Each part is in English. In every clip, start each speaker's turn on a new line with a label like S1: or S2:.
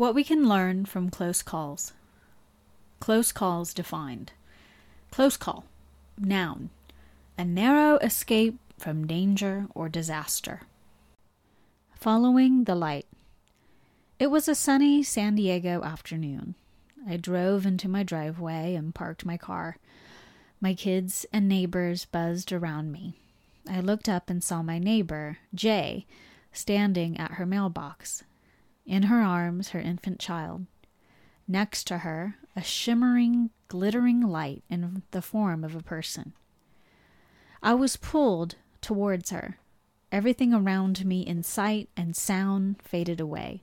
S1: What we can learn from close calls. Close calls defined. Close call. Noun. A narrow escape from danger or disaster. Following the light. It was a sunny San Diego afternoon. I drove into my driveway and parked my car. My kids and neighbors buzzed around me. I looked up and saw my neighbor, Jay, standing at her mailbox. In her arms, her infant child. Next to her, a shimmering, glittering light in the form of a person. I was pulled towards her. Everything around me in sight and sound faded away.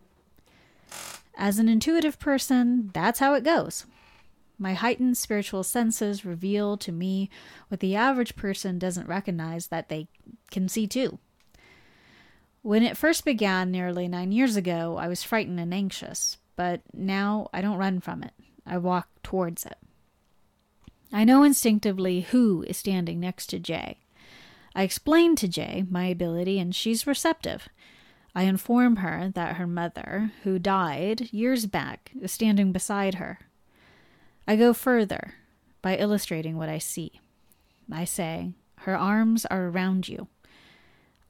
S1: As an intuitive person, that's how it goes. My heightened spiritual senses reveal to me what the average person doesn't recognize that they can see too. When it first began nearly nine years ago, I was frightened and anxious, but now I don't run from it. I walk towards it. I know instinctively who is standing next to Jay. I explain to Jay my ability, and she's receptive. I inform her that her mother, who died years back, is standing beside her. I go further by illustrating what I see. I say, Her arms are around you.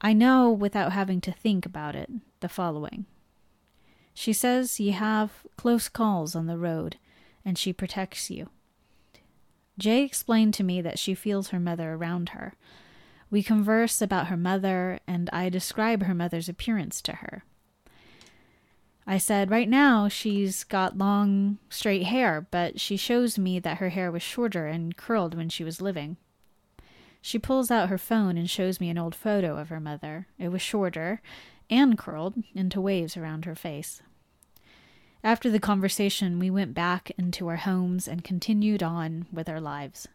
S1: I know without having to think about it the following. She says you have close calls on the road, and she protects you. Jay explained to me that she feels her mother around her. We converse about her mother, and I describe her mother's appearance to her. I said, Right now she's got long, straight hair, but she shows me that her hair was shorter and curled when she was living. She pulls out her phone and shows me an old photo of her mother. It was shorter and curled into waves around her face. After the conversation, we went back into our homes and continued on with our lives.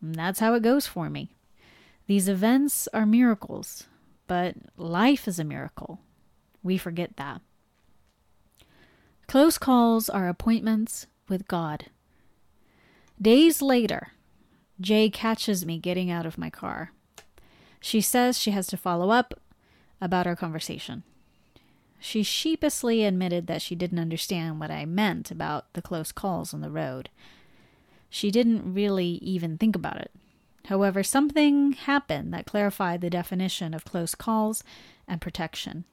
S1: And that's how it goes for me. These events are miracles, but life is a miracle. We forget that. Close calls are appointments with God. Days later, Jay catches me getting out of my car. She says she has to follow up about our conversation. She sheepishly admitted that she didn't understand what I meant about the close calls on the road. She didn't really even think about it. However, something happened that clarified the definition of close calls and protection.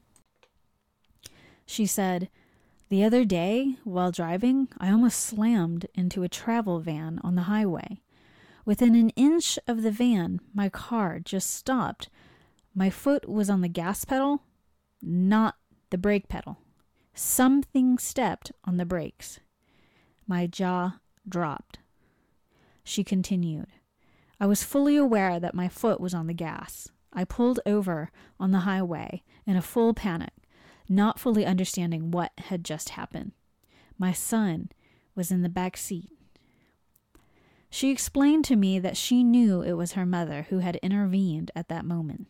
S1: She said, The other day, while driving, I almost slammed into a travel van on the highway. Within an inch of the van, my car just stopped. My foot was on the gas pedal, not the brake pedal. Something stepped on the brakes. My jaw dropped. She continued. I was fully aware that my foot was on the gas. I pulled over on the highway in a full panic, not fully understanding what had just happened. My son was in the back seat. She explained to me that she knew it was her mother who had intervened at that moment.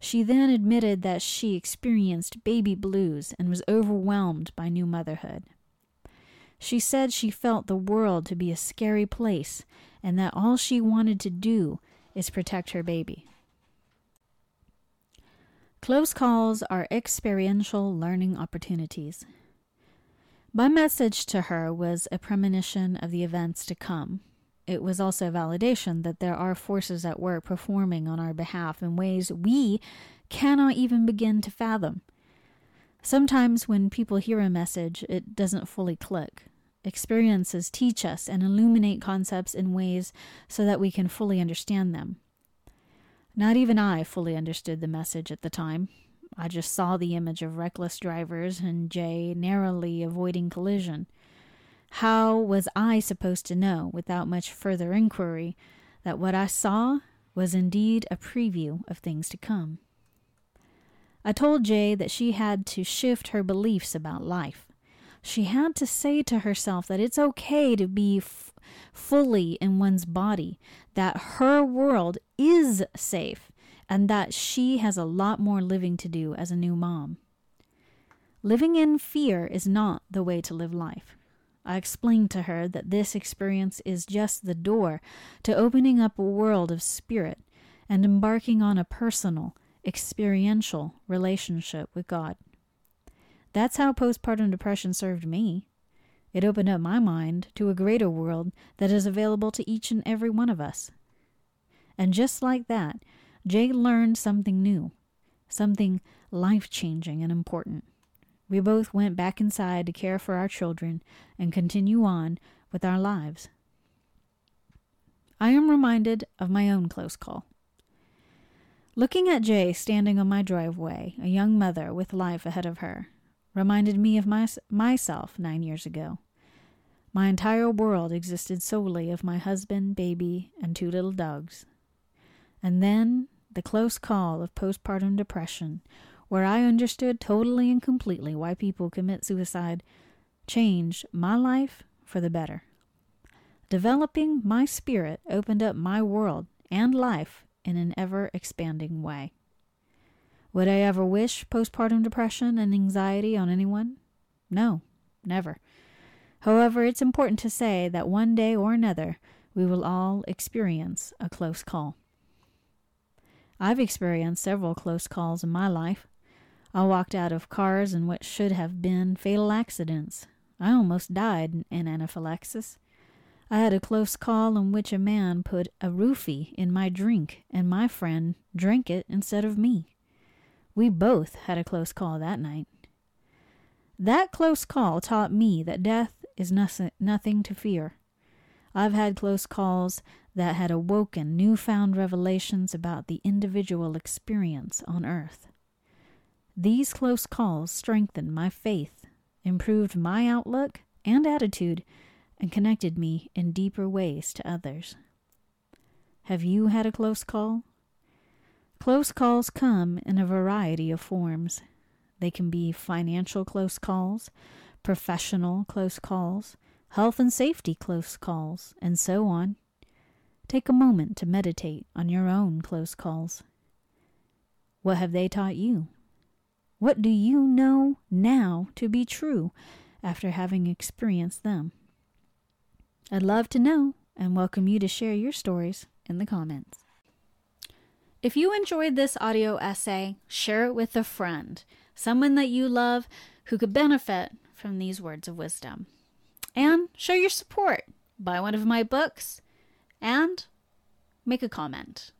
S1: She then admitted that she experienced baby blues and was overwhelmed by new motherhood. She said she felt the world to be a scary place and that all she wanted to do is protect her baby. Close calls are experiential learning opportunities. My message to her was a premonition of the events to come, it was also validation that there are forces at work performing on our behalf in ways we cannot even begin to fathom. Sometimes when people hear a message, it doesn't fully click. Experiences teach us and illuminate concepts in ways so that we can fully understand them. Not even I fully understood the message at the time. I just saw the image of reckless drivers and Jay narrowly avoiding collision. How was I supposed to know, without much further inquiry, that what I saw was indeed a preview of things to come? I told Jay that she had to shift her beliefs about life. She had to say to herself that it's okay to be f- fully in one's body, that her world is safe, and that she has a lot more living to do as a new mom. Living in fear is not the way to live life. I explained to her that this experience is just the door to opening up a world of spirit and embarking on a personal, experiential relationship with God. That's how postpartum depression served me. It opened up my mind to a greater world that is available to each and every one of us. And just like that, Jay learned something new, something life changing and important. We both went back inside to care for our children and continue on with our lives. I am reminded of my own close call. Looking at Jay standing on my driveway, a young mother with life ahead of her, reminded me of my, myself nine years ago. My entire world existed solely of my husband, baby, and two little dogs. And then the close call of postpartum depression, where I understood totally and completely why people commit suicide, changed my life for the better. Developing my spirit opened up my world and life in an ever expanding way. Would I ever wish postpartum depression and anxiety on anyone? No, never. However, it's important to say that one day or another we will all experience a close call. I've experienced several close calls in my life. I walked out of cars in what should have been fatal accidents. I almost died in anaphylaxis. I had a close call in which a man put a roofie in my drink, and my friend drank it instead of me. We both had a close call that night. That close call taught me that death is nothing to fear. I've had close calls that had awoken newfound revelations about the individual experience on earth. These close calls strengthened my faith, improved my outlook and attitude, and connected me in deeper ways to others. Have you had a close call? Close calls come in a variety of forms. They can be financial close calls, professional close calls, health and safety close calls, and so on. Take a moment to meditate on your own close calls. What have they taught you? What do you know now to be true after having experienced them? I'd love to know and welcome you to share your stories in the comments. If you enjoyed this audio essay, share it with a friend, someone that you love who could benefit from these words of wisdom. And show your support. Buy one of my books and make a comment.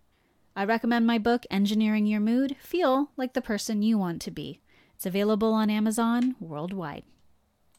S1: I recommend my book, Engineering Your Mood. Feel like the person you want to be. It's available on Amazon worldwide.